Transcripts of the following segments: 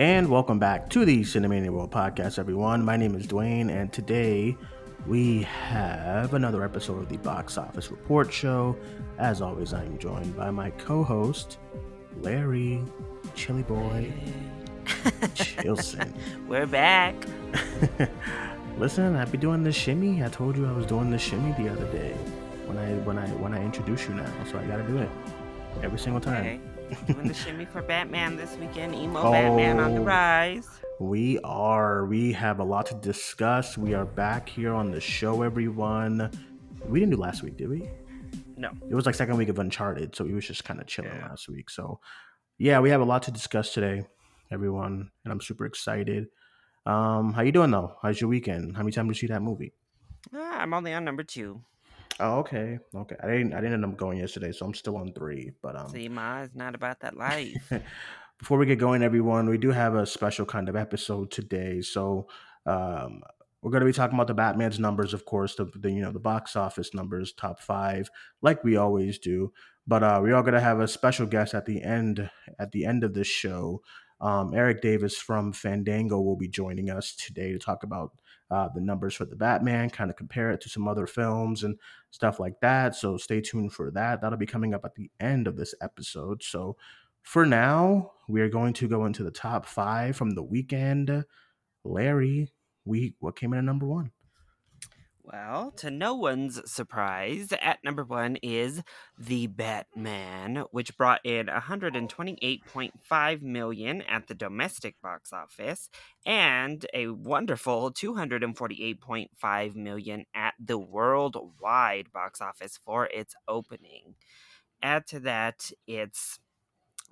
And welcome back to the Cinemania World Podcast, everyone. My name is Duane, and today we have another episode of the Box Office Report Show. As always, I am joined by my co host, Larry Chilly Boy Chilson. We're back. Listen, I'd be doing the shimmy. I told you I was doing the shimmy the other day when I when I when I introduced you now, so I gotta do it every single time. Okay. Doing the shimmy for Batman this weekend. Emo Batman on the Oh. rise. We are. We have a lot to discuss. We are back here on the show, everyone. We didn't do last week, did we? No. It was like second week of Uncharted, so we was just kind of chilling Yeah. last week. So, yeah, we have a lot to discuss today, everyone, and I'm super excited. Um, how you doing though? How's your weekend? How many times did you see that movie? Ah, I'm only on number two. Oh, okay, okay. I didn't. I didn't end up going yesterday, so I'm still on three. But um, See, Ma, it's not about that life. Before we get going, everyone, we do have a special kind of episode today. So um, we're going to be talking about the Batman's numbers, of course, the, the you know the box office numbers, top five, like we always do. But uh, we are going to have a special guest at the end at the end of this show. Um, Erik Davis from Fandango will be joining us today to talk about uh, the numbers for the Batman, kind of compare it to some other films and stuff like that. So stay tuned for that. That'll be coming up at the end of this episode. So for now, we are going to go into the top five from the weekend. Larry, we what came in at number one? Well, to no one's surprise, at number one is The Batman, which brought in 128.5 million at the domestic box office and a wonderful 248.5 million at the worldwide box office for its opening. Add to that, it's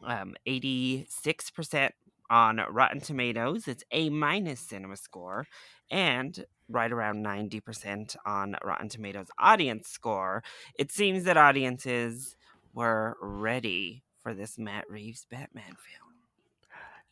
um, 86% on Rotten Tomatoes. It's A minus cinema score, and right around 90% on Rotten Tomatoes audience score. It seems that audiences were ready for this Matt Reeves Batman film.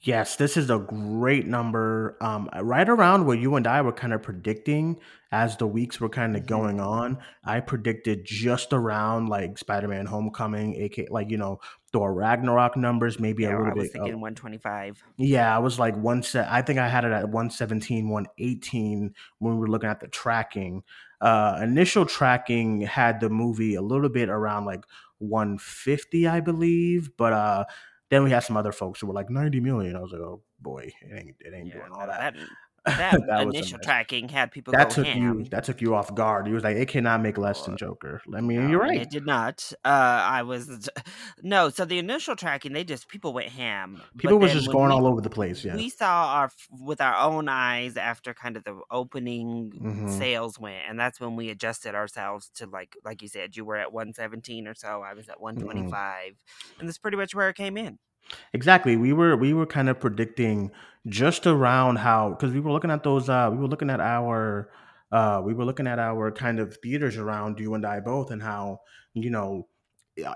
Yes, this is a great number. Um, right around what you and I were kind of predicting as the weeks were kind of Mhm. going on. I predicted just around like Spider-Man: Homecoming, aka like you know Thor Ragnarok numbers, maybe a Yeah, little I was bit. thinking of- 125. Yeah, I was like one set. I think I had it at 117, 118 when we were looking at the tracking. Uh, initial tracking had the movie a little bit around like 150, I believe. But uh, then we had some other folks who were like 90 million. I was like, oh boy, it ain't, it ain't Yeah, doing all that. that, that, That initial tracking had people That go took ham. you. That took you off guard. You was like, it cannot make less than Joker. I mean, No, you're right. It did not. Uh, I was no. So the initial tracking, they just people went ham. People was just going we- all over the place. Yeah. We saw our with our own eyes after kind of the opening Mhm. sales went, and that's when we adjusted ourselves to like like you said, you were at one seventeen or so. I was at one twenty five, and that's pretty much where it came in. Exactly. We were we were kind of predicting just around how because we were looking at those uh we were looking at our uh we were looking at our kind of theaters around you and I both and how you know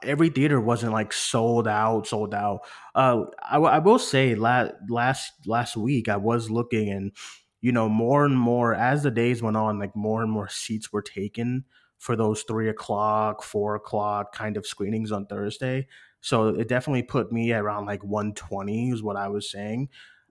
every theater wasn't like sold out sold out uh I, w- I will say last last last week I was looking and you know more and more as the days went on like more and more seats were taken for those three o'clock four o'clock kind of screenings on Thursday so it definitely put me around like 120 is what I was saying.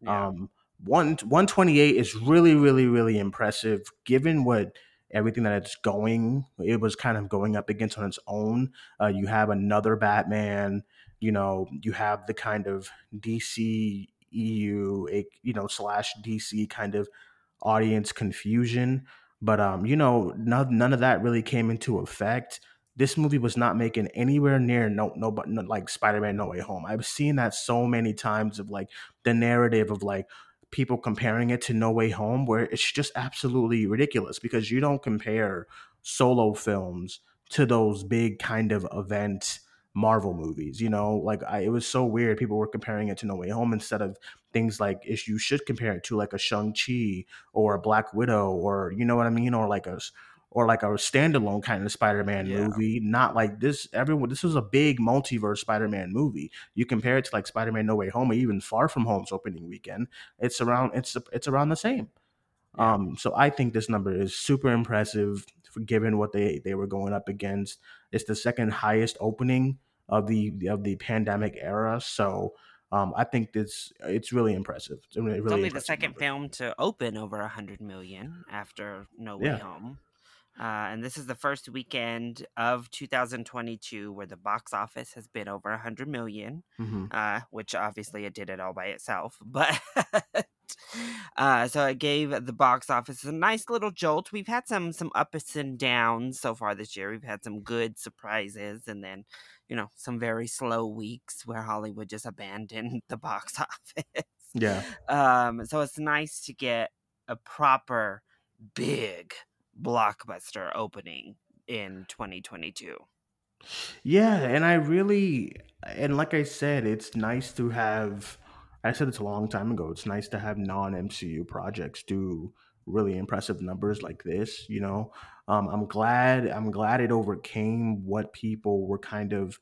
Um, one 128 is really, really, really impressive given what everything that it's going. It was kind of going up against on its own. Uh, you have another Batman. You know, you have the kind of DC EU, a- you know, slash DC kind of audience confusion. But um, you know, none, none of that really came into effect this movie was not making anywhere near no no but no, like Spider-Man No Way Home. I've seen that so many times of like the narrative of like people comparing it to No Way Home where it's just absolutely ridiculous because you don't compare solo films to those big kind of event Marvel movies, you know? Like I, it was so weird people were comparing it to No Way Home instead of things like if you should compare it to like a Shang-Chi or a Black Widow or you know what I mean or like a or like a standalone kind of Spider-Man Yeah. movie, not like this. Everyone, this was a big multiverse Spider-Man movie. You compare it to like Spider-Man No Way Home or even Far From Home's opening weekend. It's around. It's it's around the same. Yeah. Um, so I think this number is super impressive for given what they they were going up against. It's the second highest opening of the of the pandemic era. So Um, I think it's it's really impressive. It's, really, It's really only the second numbers. film to open over a hundred million after No Way Yeah. Home. Uh, and this is the first weekend of 2022 where the box office has been over 100 million, hmm uh, which obviously it did it all by itself. But uh, so it gave the box office a nice little jolt. We've had some some ups and downs so far this year. We've had some good surprises, and then you know some very slow weeks where Hollywood just abandoned the box office. Yeah. Um, so it's nice to get a proper big blockbuster opening in 2022. Yeah, and I really and like I said, it's nice to have I said it's a long time ago. It's nice to have non-MCU projects do really impressive numbers like this, you know. Um, I'm glad I'm glad it overcame what people were kind of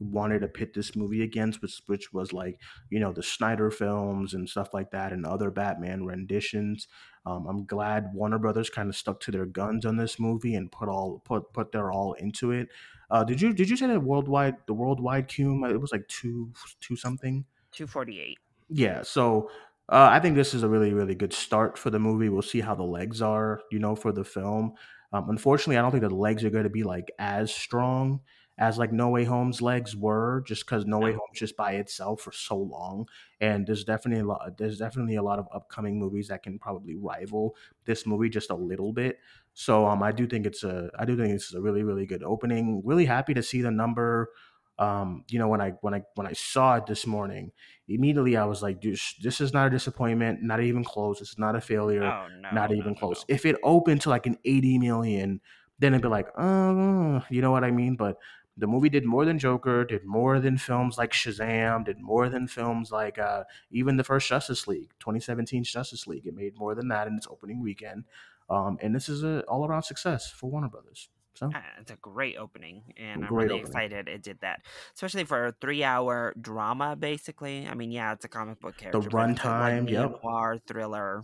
wanted to pit this movie against, which which was like, you know, the Snyder films and stuff like that and other Batman renditions. Um, I'm glad Warner Brothers kind of stuck to their guns on this movie and put all put put their all into it uh, did you did you say that worldwide the worldwide cume it was like two two something? 248. Yeah, so uh, I think this is a really really good start for the movie. We'll see how the legs are, you know, for the film. Um, unfortunately, I don't think the legs are going to be like as strong as like No Way Home's legs were, just because No Way. Home's just by itself for so long, and there's definitely a lot. There's definitely a lot of upcoming movies that can probably rival this movie just a little bit. So um, I do think it's a I do think it's a really really good opening. Really happy to see the number. Um, you know when I when I when I saw it this morning, immediately I was like, dude, this is not a disappointment, not even close. This is not a failure, Oh no, not even no, close. no. If it opened to like an 80 million, then it'd be like, oh, you know what I mean? But the movie did more than Joker, did more than films like Shazam, did more than films like uh, even the first Justice League, 2017 Justice League. It made more than that in its opening weekend. Um, and this is an all around success for Warner Brothers. So Uh, It's a great opening, and I'm really opening. excited it did that, especially for a three-hour drama. Basically, I mean, yeah, it's a comic book The character, but it's a, like runtime, neo yep. noir thriller.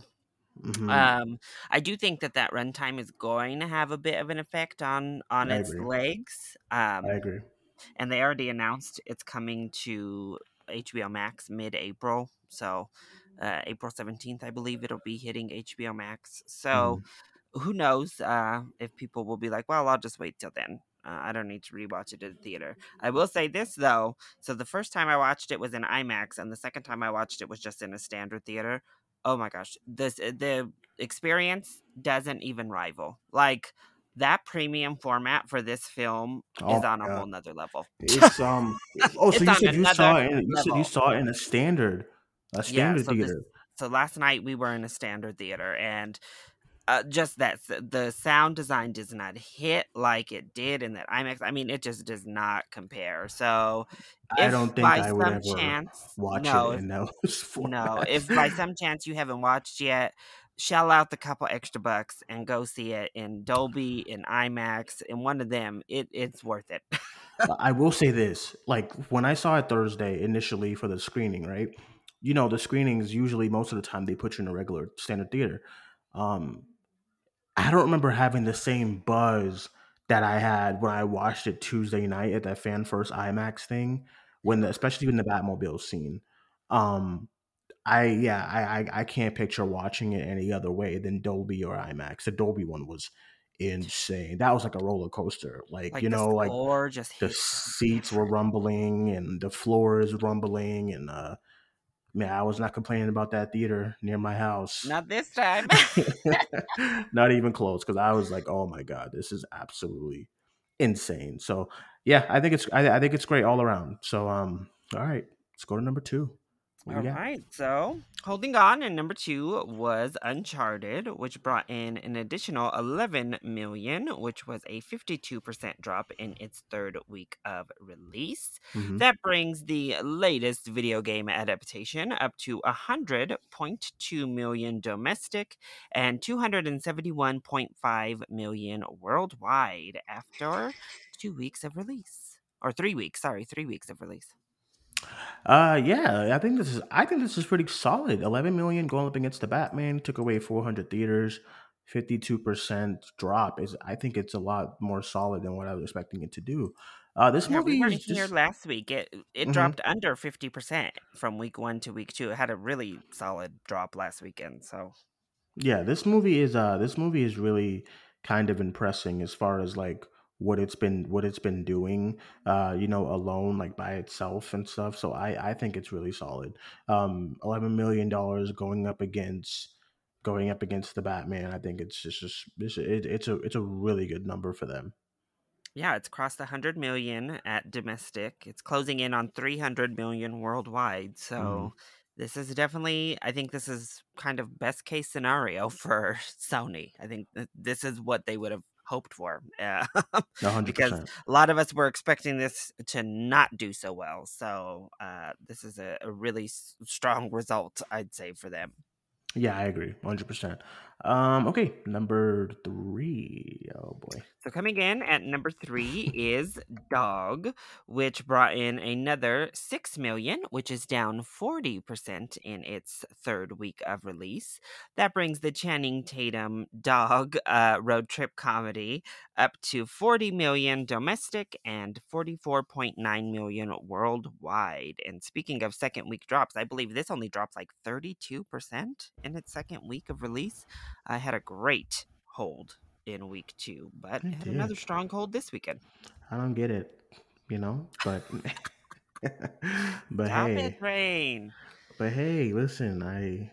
Hmm Um, I do think that that runtime is going to have a bit of an effect on on I its agree. legs. I Um, agree. and they already announced it's coming to HBO Max mid-April. So uh, April 17th, I believe it'll be hitting HBO Max. So Mhm. who knows uh, if people will be like, well, I'll just wait till then. Uh, I don't need to rewatch it in the theater. I will say this though. So the first time I watched it was in IMAX, and the second time I watched it was just in a standard theater. Oh my gosh, this the experience doesn't even rival. Like that premium format for this film Oh is on a god. whole nother level. It's um. Oh, so you said you saw it? In, you said you saw it in a standard, a Yeah. standard So this. theater. So last night we were in a standard theater, and uh, just that the sound design does not hit like it did in that IMAX. I mean, it just does not compare. So I don't think by I would some ever chance, watch no, it if in those no, if by some chance you haven't watched yet, shell out the couple extra bucks and go see it in Dolby, in IMAX, in one of them. It it's worth it. I will say this: like when I saw it Thursday initially for the screening, right? You know, the screenings usually most of the time they put you in a regular standard theater. Um, I don't remember having the same buzz that I had when I watched it Tuesday night at that fan first IMAX thing, when the, especially in the Batmobile scene. Um, I yeah, I, I I can't picture watching it any other way than Dolby or IMAX. The Dolby one was insane. That was like a roller coaster. Like like you know, like the seats were rumbling and the floor is rumbling and uh man, I was not complaining about that theater near my house. Not this time. not even close because I was like, oh my god, this is absolutely insane. So yeah, I think it's I, I think it's great all around. So um, all right, let's go to number two. All right, so holding on, and number two was Uncharted, which brought in an additional 11 million, which was a 52% drop in its third week of release. hmm That brings the latest video game adaptation up to 100.2 million domestic and 271.5 million worldwide after two weeks of release. Or three weeks, sorry, three weeks of release. Uh, yeah, I think this is I think this is pretty solid. Eleven million going up against the Batman took away four hundred theaters. Fifty two percent drop is I think it's a lot more solid than what I was expecting it to do. Uh, this Yeah, we movie weren't is here last week. It it Mhm. dropped under 50% from week 1 to week 2. It had a really solid drop last weekend, so Yeah, this movie is uh this movie is really kind of impressing as far as like what it's been what it's been doing uh you know alone like by itself and stuff so i i think it's really solid um 11 million dollars going up against going up against the batman i think it's just, just it's, it, it's a it's a really good number for them yeah, it's crossed 100 million at domestic. It's closing in on 300 million worldwide. So this is definitely I think this is kind of best case scenario for Sony. I think this is what they would have hoped for. Uh, because 100% a lot of us were expecting this to not do so well. So uh, this is a, a really s- strong result, I'd say, for them. Yeah i agree 100% um okay number three. Oh boy So coming in at number three is Dog, which brought in another six million, which is down forty percent in its third week of release. That brings the Channing Tatum Dog uh, road trip comedy up to forty million domestic and forty-four point nine million worldwide. And speaking of second week drops, I believe this only dropped like thirty-two percent in its second week of release. I had a great hold in week two, but it had another strong hold this weekend. i don't get it you know but but Stop it, hey Rain. But hey, listen, I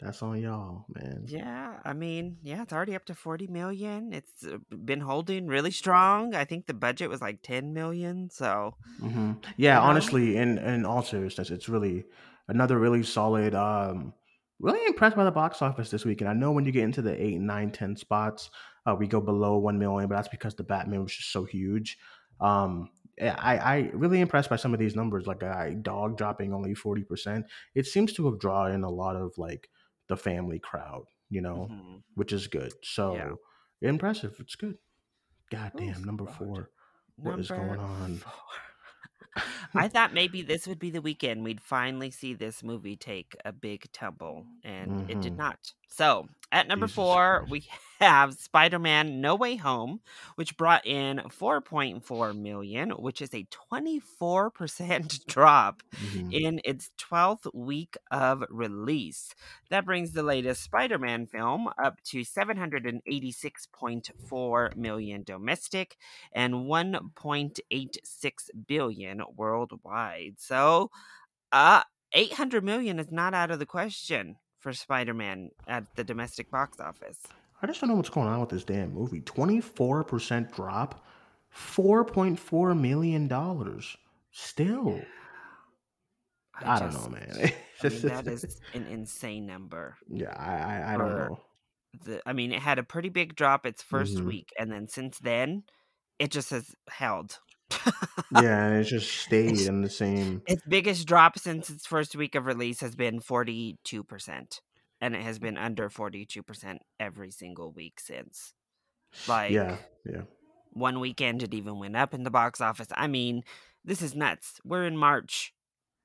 that's on y'all, man. Yeah, I mean, yeah, it's already up to 40 million. It's been holding really strong. I think the budget was like 10 million. So, hmm you Yeah, know, honestly, in in all seriousness, it's really another really solid. Um, really impressed by the box office this week. And I know when you get into the eight, nine, ten spots, uh, we go below one million, but that's because the Batman was just so huge. Um, I I really impressed by some of these numbers. Like a dog dropping only forty percent. It seems to have drawn in a lot of like the family crowd, you know, mhm, which is good. yeah. So impressive. It's good. God damn, number four. What is going on? four. I thought maybe this would be the weekend we'd finally see this movie take a big tumble, and it did hmm not. So, at number Jesus four, Christ. we have Spider Man No Way Home, which brought in 4.4 million, which is a 24% drop hmm in its 12th week of release. That brings the latest Spider Man film up to 786.4 million domestic and 1.86 billion worldwide. So, uh 800 million is not out of the question for Spider-Man at the domestic box office. I just don't know what's going on with this damn movie. 24% drop, $4.4 million. Still. I, I don't know, man. I mean that is an insane number yeah, I, I, I don't know. the I mean it had a pretty big drop its 1st hmm week and then since then it just has held. Yeah, and it just stayed its, in the same. its biggest drop since its first week of release has been 42%. And it has been under 42% every single week since. Like Yeah, yeah. one weekend it even went up in the box office. I mean, this is nuts. We're in March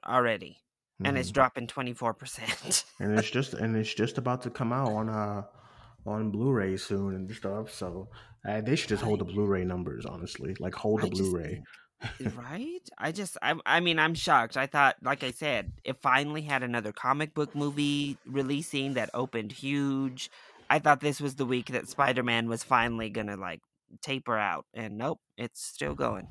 already. And it's hmm dropping 24%. And it's just and it's just about to come out on uh on Blu-ray soon and stuff. So uh, they should just hold the Blu-ray numbers, honestly. Like hold the I Blu-ray. think right? I just I I mean, I'm shocked. I thought like I said, it finally had another comic book movie releasing that opened huge. I thought this was the week that Spider-Man was finally to like taper out and nope, it's still going.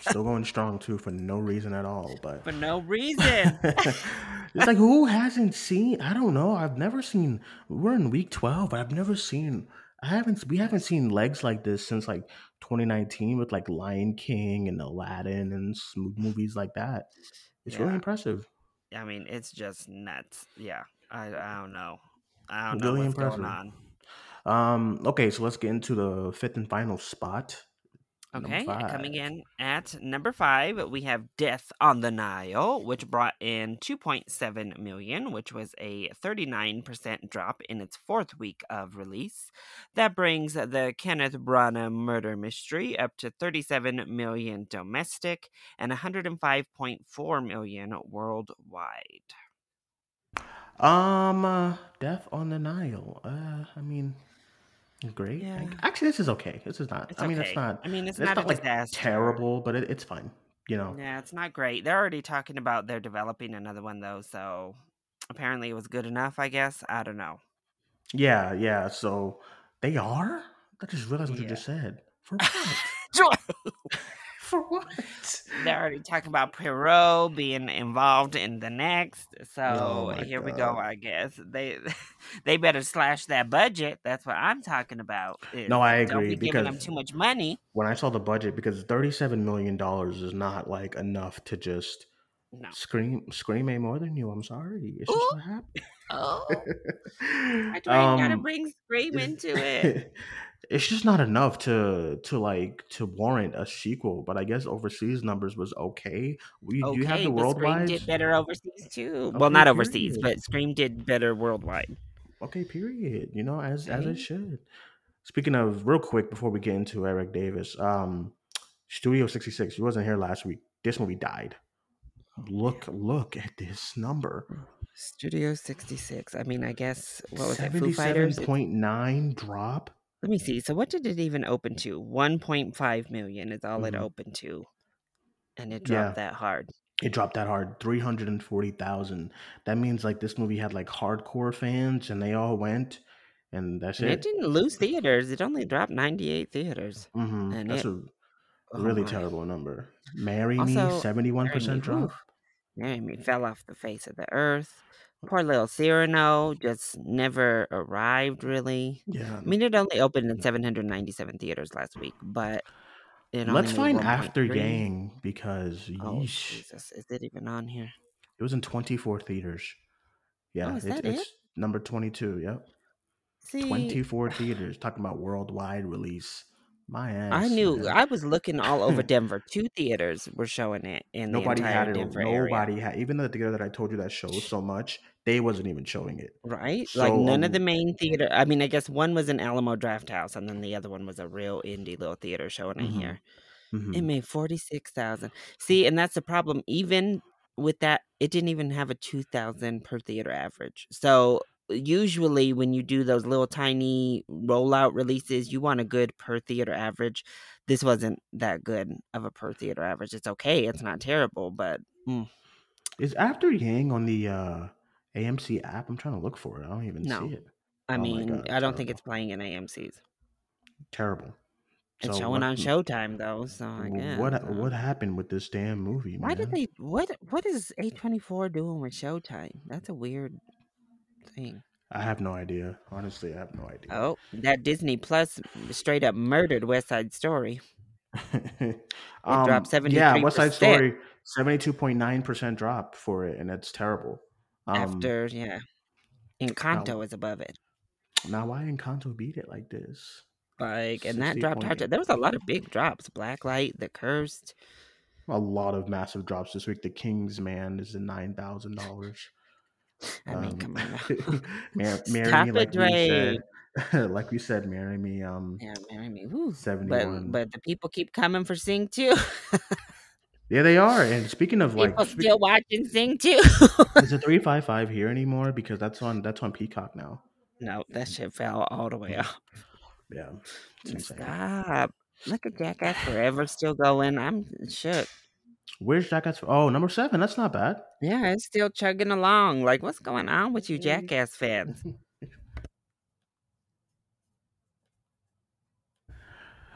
Still going strong too for no reason at all. But For no reason. it's like who hasn't seen? I don't know. I've never seen. We're in week twelve, but I've never seen. I haven't. We haven't seen legs like this since like 2019 with like Lion King and Aladdin and s- movies like that. It's really impressive. I mean, it's just nuts. Yeah. I I don't know. I don't know Really what's going impressive. on. Um. Okay, so let's get into the fifth and final spot. Okay, coming in at number five, we have Death on the Nile, which brought in 2.7 million, which was a 39% drop in its fourth week of release. That brings the Kenneth Branagh murder mystery up to 37 million domestic and 105.4 million worldwide. Um. Uh, Death on the Nile. Uh. I mean. Great. Yeah. Actually, this is okay. This is not. It's I mean, okay. it's not. I mean, it's, It's not, not a like disaster. terrible, but it, it's fine. You know. Yeah, it's not great. They're already talking about they're developing another one though, so apparently it was good enough. I guess I don't know. Yeah, yeah. So they are. I just realized what you just said. For what? For what? They're already talking about Poirot being involved in the next. So Oh here we go. I guess they they better slash that budget. That's what I'm talking about. No, I Don't agree be giving them because too much money. when I saw the budget, because thirty-seven million dollars is not like enough to just No. scream, scream a more than you. I'm sorry. It's just Ooh. what happened. Oh, I I gotta Um, bring Scream into it. it's just not enough to to like to warrant a sequel. But I guess overseas numbers was okay. We do you have Okay, the but Scream did better overseas too. Well, Okay, not overseas, period. but Scream did better worldwide. Okay, period. You know, as as it should. Speaking of, real quick before we get into Erik Davis, um, Studio sixty six. He wasn't here last week. This movie died. Look, look at this number. Studio 66. I mean, I guess what was it? Seventy seven point nine drop. Let me see. So what did it even open to? 1.5 million is all it Mhm. opened to. And it Yeah. dropped that hard. It dropped that hard, three hundred and forty thousand. That means like this movie had like hardcore fans, and they all went, and that's And it it. didn't lose theaters. It only dropped 98 theaters. hmm and That's it- a Oh really my. terrible number. Marry Also, Me, 71% drop. Marry Me fell off the face of the earth. Poor little Cyrano just never arrived, really. Yeah. I mean, it only opened in 797 theaters last week, but it Let's find After 1.3. Yang because Oh, Jesus. Is it even on here? it was in twenty four theaters. Oh, yeah, Oh, is it's, it? number twenty two. Yep, See, twenty four theaters. Talking about worldwide release. My ass. I knew man. I was looking all over Denver. Two theaters were showing it in Nobody the had it. Denver area, Nobody had. Even the theater that I told you that shows so much, they wasn't even showing it. right? like So none of the um, main theater. I mean, I guess one was an Alamo Drafthouse, and then the other one was a real indie little theater showing it Mhm. here. mhm. It made forty six thousand. See, and that's the problem. Even with that, it didn't even have a two thousand per theater average. So usually, when you do those little tiny rollout releases, you want a good per theater average. This wasn't that good of a per theater average. It's okay. It's not terrible, but mm, Is After Yang on the uh, AMC app? I'm trying to look for it. I don't even No. see it. I Oh mean, God, I don't think it's playing in AMC's. Terrible. It's showing what- on Showtime though, so I guess. What what happened with this damn movie, Why did they? What What is A twenty four doing with Showtime? That's a weird thing. I have no idea. Honestly, I have no idea. Oh, that Disney Plus straight up murdered West Side Story. um, dropped yeah, West Side Story, seventy-two point nine percent drop for it, and that's terrible. Um, after yeah, Encanto is above it. now, why Encanto beat it like this? Like, and that dropped hard. There was a lot of big drops. Blacklight, The Cursed. A lot of massive drops this week. The King's Man is at nine thousand dollars. I mean, come on. now. Mar- marry me, like we said. like we said, marry me. Um, Yeah, marry me. Woo. seventy-one. But but the people keep coming for Sing 2. yeah, they are. And speaking of like, people spe- still watching Sing 2. is it three five five here anymore? Because that's on that's on Peacock now. no, that shit fell all the way off. Yeah, it's insane. Stop. Look at Jackass Forever still going. I'm shook. Where's Jackass? Oh, number seven. That's not bad. Yeah, it's still chugging along. Like, what's going on with you, Jackass fans?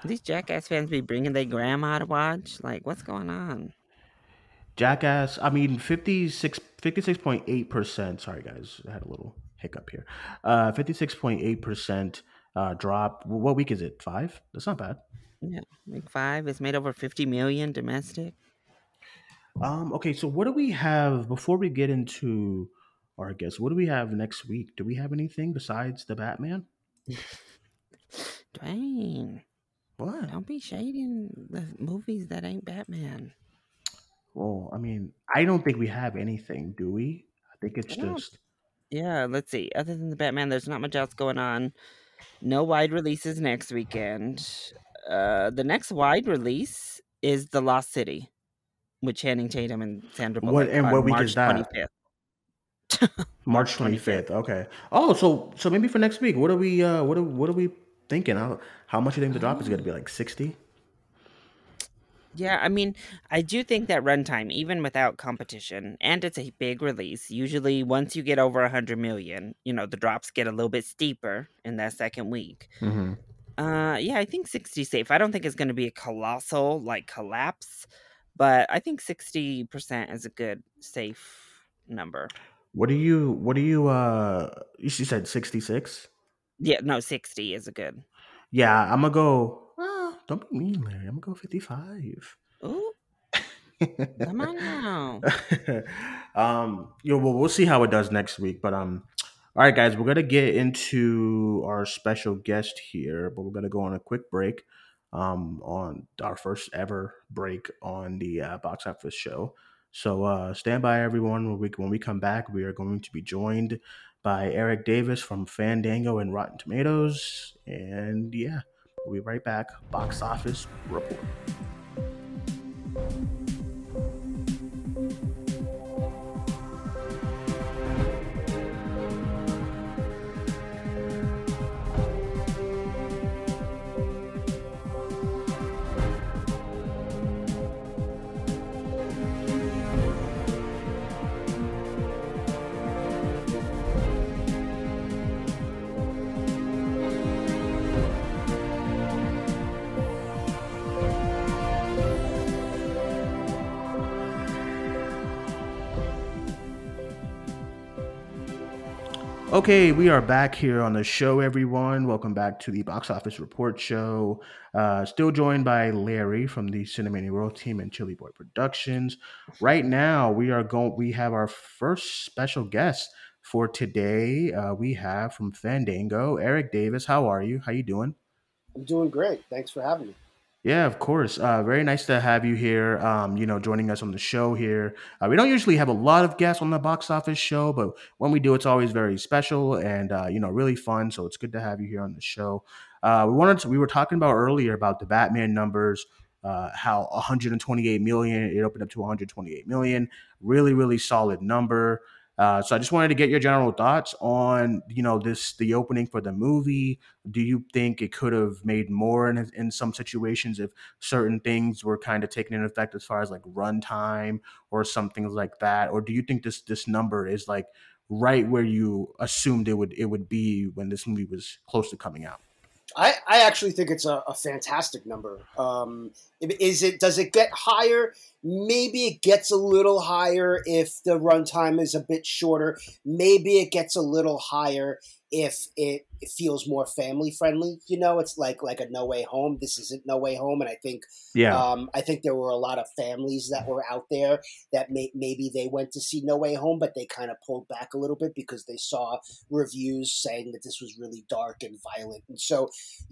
These Jackass fans be bringing their grandma to watch. Like, what's going on? Jackass. I mean, 56, 56.8 percent. Sorry, guys, I had a little hiccup here. Uh, fifty six point eight percent uh drop. What week is it? Five. That's not bad. Yeah, week five. It's made over fifty million domestic. Um. Okay. So what do we have before we get into our guests? What do we have next week? Do we have anything besides the Batman? Duane, What? don't be shading the movies that ain't Batman. Well, I mean, I don't think we have anything. Do we? I think it's I just. Yeah, let's see. Other than the Batman, there's not much else going on. No wide releases next weekend. Uh, the next wide release is The Lost City, with Channing Tatum and Sandra Bullock. What- and what week March is that? 25th. March twenty fifth. Okay. Oh, so so maybe for next week, what are we? Uh, what are what are we thinking how how much do you think the drop is going to be like 60? Yeah, I mean, I do think that runtime, even without competition, and it's a big release, usually once you get over a 100 million, you know, the drops get a little bit steeper in that second week. Mm-hmm. Uh, yeah, I think 60 safe. I don't think it's going to be a colossal like collapse, but I think 60% is a good safe number. What do you what do you uh you said 66? Yeah, no, 60 is a good. Yeah, I'm gonna go. "Ah, don't be mean, Larry. I'm gonna go 55. Ooh, come on now. um, yo, well, we'll see how it does next week. But um, all right, guys, we're gonna get into our special guest here, but we're gonna go on a quick break. Um, on our first ever break on the uh, box office show. So uh, stand by, everyone. When we when we come back, we are going to be joined by Erik Davis from Fandango and Rotten Tomatoes, and yeah, we'll be right back. Box office report. Okay, we are back here on the show, everyone. Welcome back to the Box Office Report Show. Uh, still joined by Larry from the Cinemania World Team and Chilly Boy Productions. Right now, we are going. We have our first special guest for today. Uh, we have from Fandango, Erik Davis. How are you? How you doing? I'm doing great. Thanks for having me. Yeah, of course. Uh, very nice to have you here. Um, you know, joining us on the show here. Uh, we don't usually have a lot of guests on the box office show, but when we do, it's always very special and uh, you know really fun. So it's good to have you here on the show. Uh, we wanted to. We were talking about earlier about the Batman numbers. Uh, how 128 million it opened up to 128 million really really solid number uh, so i just wanted to get your general thoughts on you know this the opening for the movie. Do you think it could have made more in, in some situations if certain things were kind of taken into effect as far as like runtime or something like that? Or do you think this this number is like right where you assumed it would it would be when this movie was close to coming out I, I actually think it's a, a fantastic number. Um, is it? Does it get higher? Maybe it gets a little higher if the runtime is a bit shorter. Maybe it gets a little higher if it, it feels more family friendly. You know, it's like like a No Way Home. This isn't No Way Home, and I think yeah um, I think there were a lot of families that were out there that may, maybe they went to see No Way Home, but they kind of pulled back a little bit because they saw reviews saying that this was really dark and violent. And so,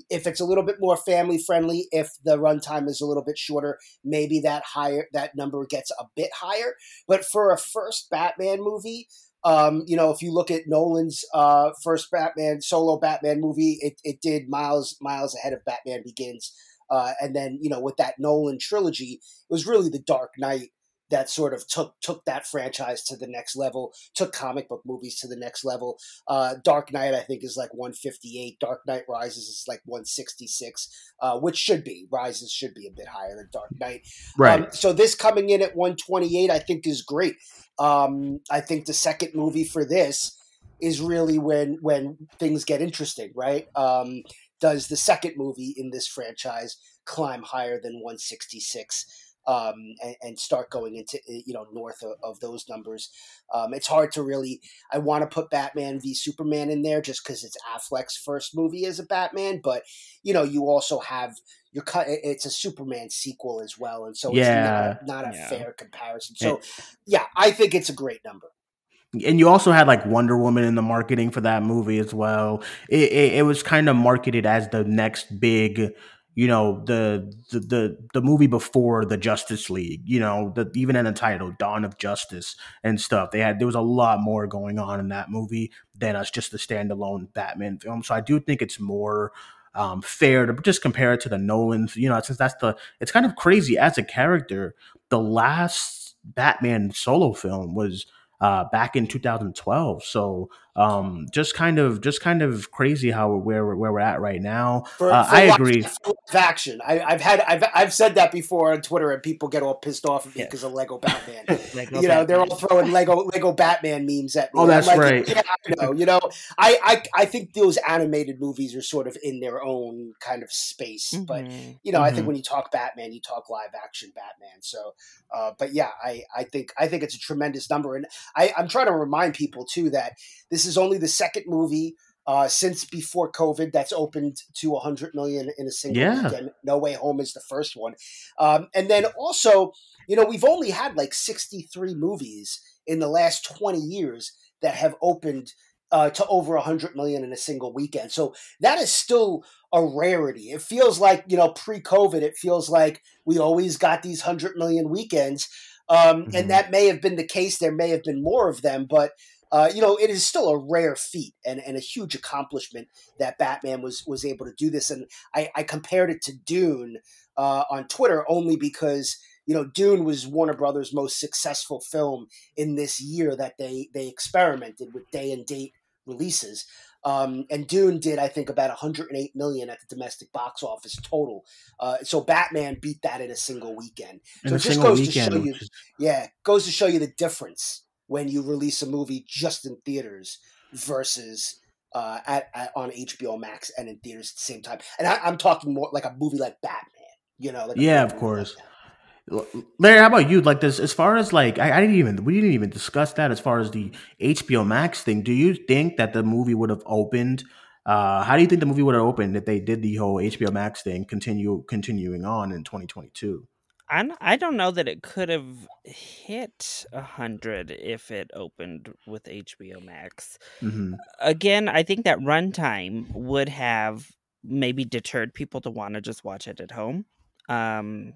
if it's a little bit more family friendly, if the runtime is a little bit shorter, maybe that higher that number gets a bit higher. But for a first Batman movie, um, you know, if you look at Nolan's uh, first Batman solo Batman movie, it, it did miles miles ahead of Batman Begins. Uh, and then you know with that Nolan trilogy, it was really the Dark Knight that sort of took took that franchise to the next level, took comic book movies to the next level. Uh, Dark Knight, I think, is like 158. Dark Knight Rises is like 166, uh, which should be Rises should be a bit higher than Dark Knight. right Um, so this coming in at 128, I think, is great. Um, I think the second movie for this is really when when things get interesting, right? Um, does the second movie in this franchise climb higher than 166 um, and, and start going into you know north of, of those numbers? Um, it's hard to really. I want to put Batman v Superman in there just because it's Affleck's first movie as a Batman, but you know you also have you're cut. It's a Superman sequel as well, and so Yeah. it's not, not a Yeah. fair comparison. So yeah, I think it's a great number. and you also had like Wonder Woman in the marketing for that movie as well. It it, it was kind of marketed as the next big, you know, the, the the the movie before the Justice League. You know, the even in the title, Dawn of Justice and stuff. They had there was a lot more going on in that movie than us just a standalone Batman film. So I do think it's more. Um, fair to just compare it to the Nolans, you know, since that's the, it's kind of crazy as a character. The last Batman solo film was uh, back in 2012. So um, just kind of just kind of crazy how where where we're at right now. For, uh, for I live- agree. for live action. I, I've had I've I've said that before on Twitter, and people get all pissed off at me Yeah. because of Lego Batman. Lego you know, they're all throwing Lego Lego Batman memes at me. Oh, that's like, right. Yeah, I know. You know, I, I I think those animated movies are sort of in their own kind of space, but Mhm. you know, I think Mhm. when you talk Batman, you talk live action Batman. So, uh, but yeah, I, I think I think it's a tremendous number, and I, I'm trying to remind people too that this is only the second movie uh, since before COVID that's opened to 100 million in a single Yeah. weekend. No Way Home is the first one, um, and then also, you know, we've only had like 63 movies in the last 20 years that have opened. Uh, to over 100 million in a single weekend. So that is still a rarity. It feels like, you know, pre COVID, it feels like we always got these 100 million weekends. Um, Mhm. And that may have been the case. There may have been more of them, but, uh, you know, it is still a rare feat and, and a huge accomplishment that Batman was, was able to do this. And I, I compared it to Dune uh, on Twitter only because, you know, Dune was Warner Brothers' most successful film in this year that they, they experimented with day and date releases. Um, and Dune did, I think, about 108 million at the domestic box office total. Uh, so Batman beat that in a single weekend. In So a it just goes to weekend, show you, yeah, goes to show you the difference when you release a movie just in theaters versus uh, at, at on HBO Max and in theaters at the same time. And I, I'm talking more like a movie like Batman. You know, like Yeah, of movie like course. Larry, how about you? Like this, as far as like, I, I didn't even we didn't even discuss that as far as the HBO Max thing. Do you think that the movie would have opened? Uh, how do you think the movie would have opened if they did the whole HBO Max thing continue continuing on in 2022? I I don't know that it could have hit a hundred if it opened with HBO Max. hmm Again, I think that runtime would have maybe deterred people to want to just watch it at home. Um,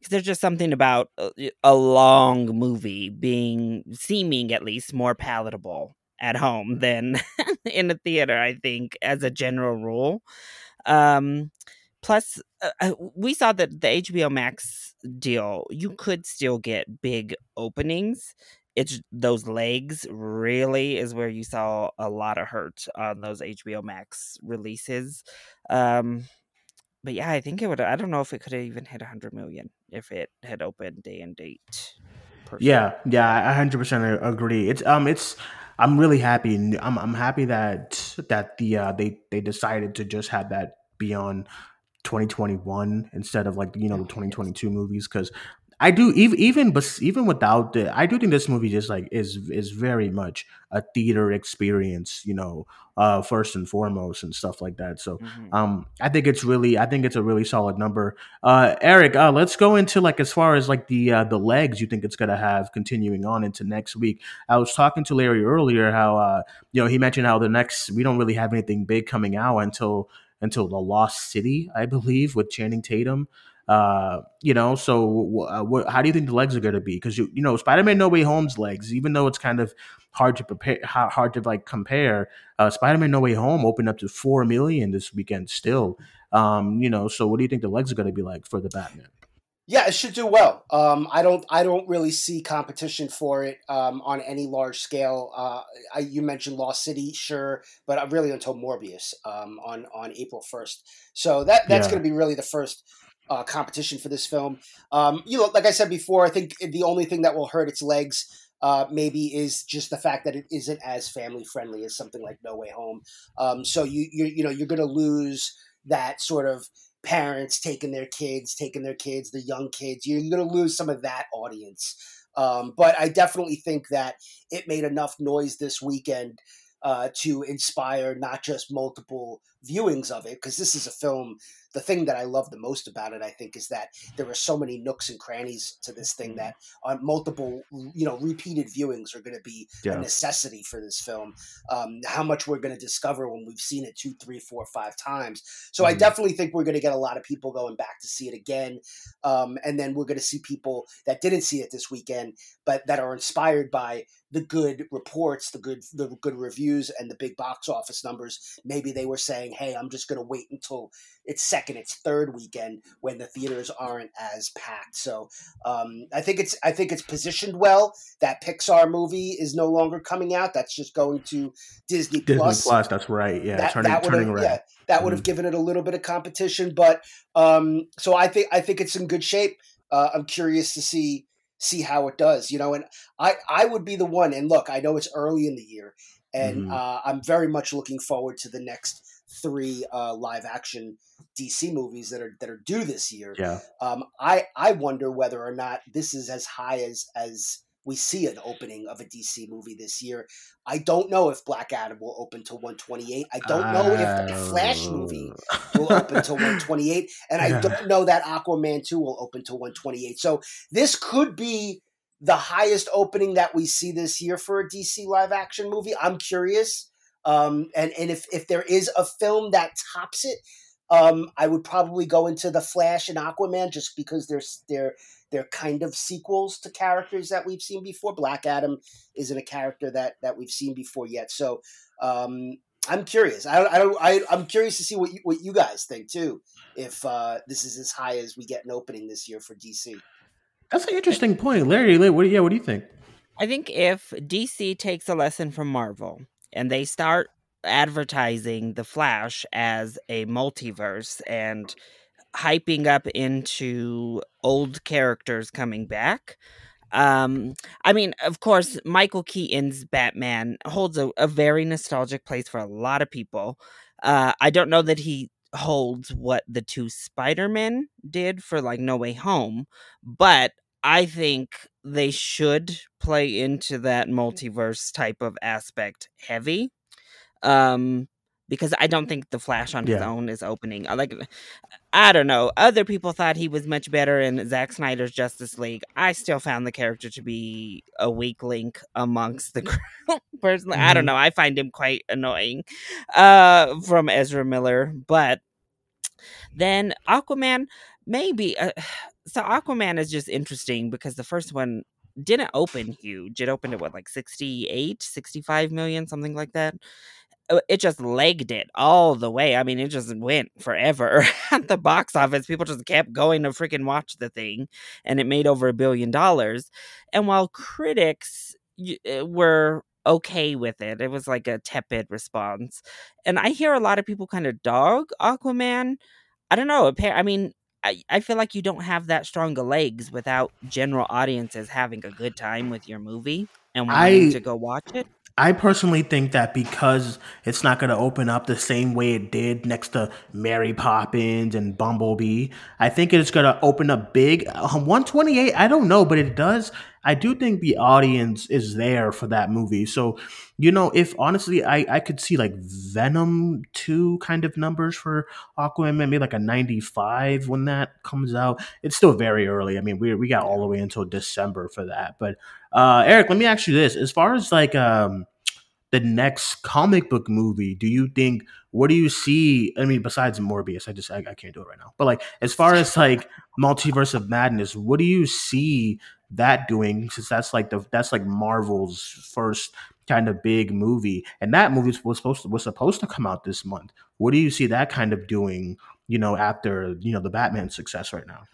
'cause there's just something about a, a long movie being seeming at least more palatable at home than in a theater. I think, as a general rule. Um, plus, uh, we saw that the HBO Max deal, you could still get big openings. It's those legs really is where you saw a lot of hurt on those HBO Max releases. Um, but yeah, I think it would. I don't know if it could have even hit 100 million if it had opened day and date. Yeah, yeah, I hundred percent agree. It's um, it's I'm really happy. I'm I'm happy that that the uh, they they decided to just have that be on 2021 instead of like you know the 2022 movies because I do even even but even without the I do think this movie just like is is very much a theater experience. You know, uh, first and foremost and stuff like that. So Mhm. um, I think it's really, I think it's a really solid number. Uh, Erik, uh, let's go into like as far as like the uh, the legs you think it's gonna have continuing on into next week. I was talking to Larry earlier how uh, you know he mentioned how the next we don't really have anything big coming out until until the Lost City, I believe, with Channing Tatum. Uh, you know, so uh, what, how do you think the legs are going to be? Because you, you know, Spider-Man: No Way Home's legs, even though it's kind of hard to prepare, hard to like compare. Uh, Spider-Man: No Way Home opened up to four million this weekend still. Um, you know, so what do you think the legs are going to be like for the Batman? Yeah, it should do well. Um, I don't. I don't really see competition for it um, on any large scale. Uh, I, you mentioned Lost City, sure, but really until Morbius um, on on April first. So that that's Yeah. going to be really the first uh, competition for this film. Um, you know, like I said before, I think the only thing that will hurt its legs uh, maybe is just the fact that it isn't as family friendly as something like No Way Home. Um, so you you you know you're going to lose that sort of parents taking their kids, taking their kids, the young kids. You're going to lose some of that audience. Um, but I definitely think that it made enough noise this weekend uh, to inspire not just multiple viewings of it, because this is a film. The thing that I love the most about it, I think, is that there are so many nooks and crannies to this thing that on multiple, you know, repeated viewings are going to be a necessity for this film. Um, how much we're going to discover when we've seen it two, three, four, five times. So I Mhm. definitely think we're going to get a lot of people going back to see it again, um, and then we're going to see people that didn't see it this weekend, but that are inspired by the good reports, the good the good reviews, and the big box office numbers. Maybe they were saying, saying, "Hey, I'm just going to wait until its second, its third weekend when the theaters aren't as packed." So um, I think it's I think it's positioned well. That Pixar movie is no longer coming out. That's just going to Disney, Disney Plus. Plus. That's right. Yeah, That, turning that would turning have yeah, that would have given it a little bit of competition. But um, so I think I think it's in good shape. Uh, I'm curious to see see how it does. You know, and I I would be the one. And look, I know it's early in the year, and Mhm. uh, I'm very much looking forward to the next three uh, live action DC movies that are that are due this year. Yeah. Um, I I wonder whether or not this is as high as as we see an opening of a DC movie this year. I don't know if Black Adam will open to 128. I don't know if the Flash movie will open to 128, and I don't know that Aquaman 2 will open to 128. So this could be the highest opening that we see this year for a DC live action movie. I'm curious. Um, and and if if there is a film that tops it, um, I would probably go into the Flash and Aquaman just because they're they're they're kind of sequels to characters that we've seen before. Black Adam isn't a character that that we've seen before yet, so um, I'm curious. I, I, I I'm curious to see what you, what you guys think too. If uh, this is as high as we get an opening this year for DC. That's an interesting point, Larry. Larry, What, yeah, what do you think? I think if DC takes a lesson from Marvel and they start advertising the Flash as a multiverse and hyping up into old characters coming back. Um, I mean, of course, Michael Keaton's Batman holds a, a very nostalgic place for a lot of people. Uh, I don't know that he holds what the two Spider-Men did for like No Way Home, but I think they should play into that multiverse type of aspect heavy. Um because I don't think the Flash on his Yeah. own is opening. I like I don't know. Other people thought he was much better in Zack Snyder's Justice League. I still found the character to be a weak link amongst the group. Personally, I don't Mhm. know. I find him quite annoying uh from Ezra Miller, but then Aquaman maybe uh, so Aquaman is just interesting because the first one didn't open huge. It opened at what like 68, 65 million, something like that. Uh, It just legged it all the way. I mean, it just went forever at the box office. People just kept going to freaking watch the thing, and it made over a billion dollars. And while critics uh, were okay with it, it was like a tepid response. And I hear a lot of people kind of dog Aquaman. I don't know. I mean, I, I feel like you don't have that strong of legs without general audiences having a good time with your movie and wanting I- to go watch it. I personally think that because it's not going to open up the same way it did next to Mary Poppins and Bumblebee, I think it's going to open up big. Uh, 128, I don't know, but it does. I do think the audience is there for that movie. So, you know, if honestly, I, I could see like Venom 2 kind of numbers for Aquaman, maybe like a 95 when that comes out. It's still very early. I mean, we, we got all the way until December for that. But, uh, Erik, let me ask you this: as far as like um, the next comic book movie, do you think? What do you see? I mean, besides Morbius, I just I, I can't do it right now. But like, as far as like Multiverse of Madness, what do you see that doing? Since that's like the that's like Marvel's first kind of big movie, and that movie was supposed to was supposed to come out this month. What do you see that kind of doing? You know, after you know the Batman success right now.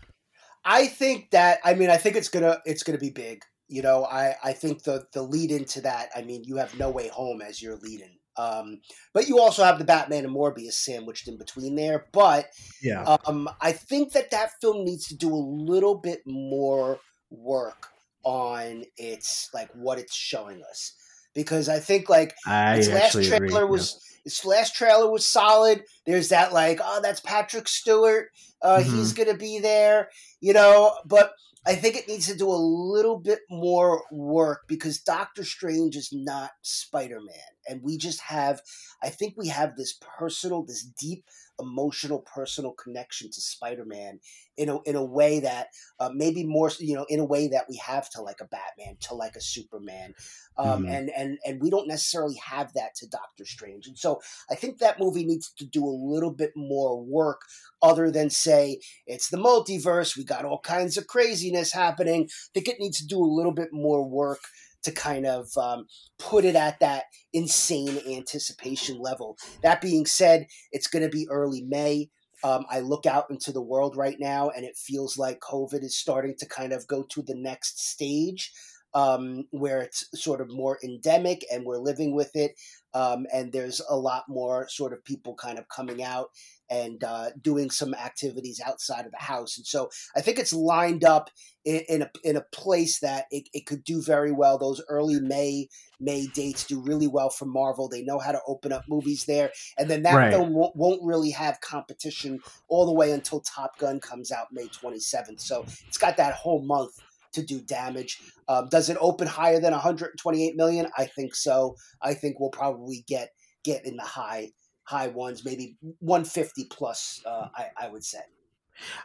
I think that I mean I think it's gonna it's gonna be big. You know, I I think the the lead into that. I mean, you have No Way Home as your lead in. Um, but you also have the Batman and Morbius sandwiched in between there. But Yeah, um, I think that that film needs to do a little bit more work on its like what it's showing us because I think like I its last actually agree. trailer yeah. was its last trailer was solid. There's that like oh that's Patrick Stewart. Uh, He's Mm-hmm. gonna be there, you know. But I think it needs to do a little bit more work because Doctor Strange is not Spider Man, and we just have. I think we have this personal, this deep emotional personal connection to Spider-Man in a in a way that uh, maybe more you know in a way that we have to like a Batman to like a Superman. Um, Mhm. and and and we don't necessarily have that to Doctor Strange. And so I think that movie needs to do a little bit more work other than say it's the multiverse we got all kinds of craziness happening. I think it needs to do a little bit more work to kind of um, put it at that insane anticipation level. That being said, it's going to be early May. Um, I look out into the world right now, and it feels like COVID is starting to kind of go to the next stage um, where it's sort of more endemic and we're living with it. Um, and there's a lot more sort of people kind of coming out and uh, doing some activities outside of the house. And so I think it's lined up in, in a in a place that it, it could do very well. Those early May May dates do really well for Marvel. They know how to open up movies there, and then that right. film won't, won't really have competition all the way until Top Gun comes out May 27th. So it's got that whole month to do damage. Um, does it open higher than 128 million? I think so. I think we'll probably get get in the high high ones, maybe 150 plus. Uh, I, I would say.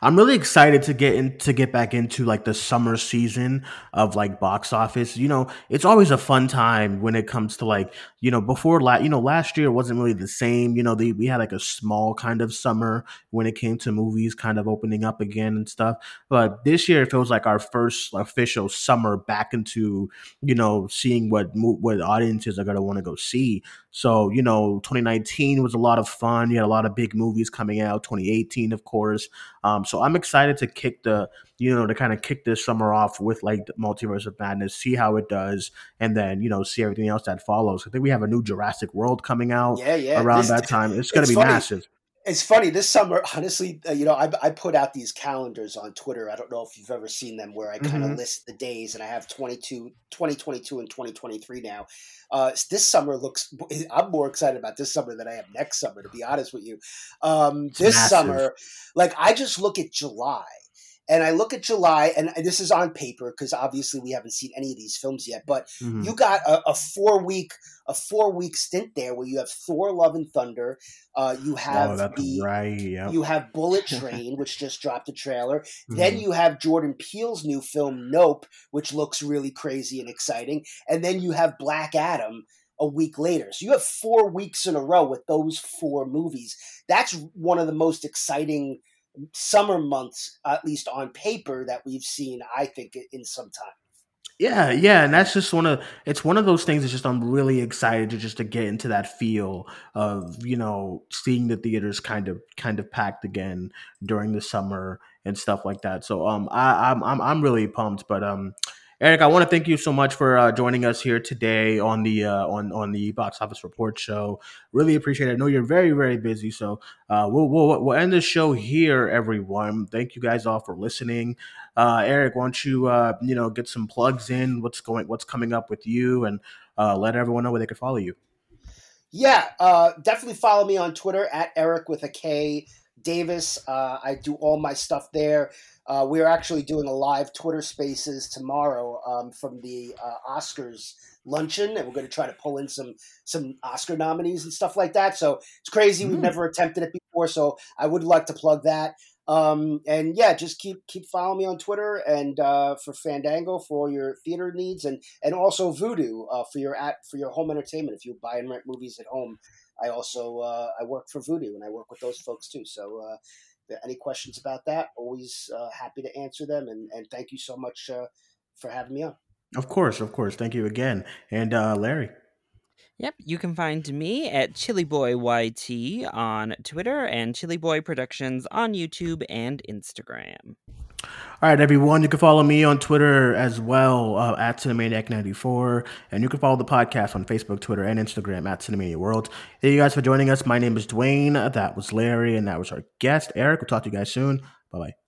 I'm really excited to get in to get back into like the summer season of like box office. You know, it's always a fun time when it comes to like, you know, before la- you know, last year wasn't really the same. You know, we had like a small kind of summer when it came to movies kind of opening up again and stuff. But this year it feels like our first official summer back into, you know, seeing what what audiences are going to want to go see. So, you know, 2019 was a lot of fun. You had a lot of big movies coming out. 2018, of course. Um, so I'm excited to kick the, you know, to kind of kick this summer off with like Multiverse of Madness, see how it does, and then, you know, see everything else that follows. I think we have a new Jurassic World coming out yeah, yeah. around this, that time. It's going to be funny. massive it's funny this summer honestly uh, you know I, I put out these calendars on twitter i don't know if you've ever seen them where i kind of mm-hmm. list the days and i have 22 2022 and 2023 now uh, this summer looks i'm more excited about this summer than i am next summer to be honest with you um, this massive. summer like i just look at july and I look at July, and this is on paper because obviously we haven't seen any of these films yet. But mm-hmm. you got a, a, four week a four week stint there where you have Thor: Love and Thunder, uh, you have oh, the right, yep. you have Bullet Train, which just dropped a trailer. Mm-hmm. Then you have Jordan Peele's new film Nope, which looks really crazy and exciting. And then you have Black Adam a week later. So you have four weeks in a row with those four movies. That's one of the most exciting summer months, at least on paper, that we've seen, I think, in some time. Yeah, yeah, and that's just one of it's one of those things. That's just I'm really excited to just to get into that feel of you know seeing the theaters kind of kind of packed again during the summer and stuff like that. So um, I, I'm I'm I'm really pumped, but um, Erik, I want to thank you so much for uh, joining us here today on the uh, on on the box office report show. Really appreciate it. I know you're very very busy, so uh, we'll, we'll we'll end the show here, everyone. Thank you guys all for listening. Uh, Erik, why don't you uh, you know get some plugs in? What's going? What's coming up with you, and uh, let everyone know where they can follow you. Yeah, definitely follow me on Twitter at Erik with a K Davis. I do all my stuff there. Uh, we are actually doing a live Twitter Spaces tomorrow um, from the uh, Oscars luncheon, and we're going to try to pull in some some Oscar nominees and stuff like that. So it's crazy. Mm. We've never attempted it before, so I would like to plug that. Um, and yeah, just keep keep following me on Twitter and uh, for Fandango for your theater needs, and and also Vudu uh, for your at for your home entertainment. If you buy and rent movies at home, I also uh, I work for Vudu and I work with those folks too. So uh, any questions about that, always uh, happy to answer them. And, and thank you so much uh, for having me on. Of course, of course. Thank you again. And uh, Larry. Yep, you can find me at Chilly Boy YT on Twitter and Chilly Boy Productions on YouTube and Instagram. All right, everyone. You can follow me on Twitter as well uh, at Cinemaniac94. And you can follow the podcast on Facebook, Twitter, and Instagram at Cinemania World. Thank you guys for joining us. My name is Duane. That was Larry, and that was our guest, Erik. We'll talk to you guys soon. Bye bye.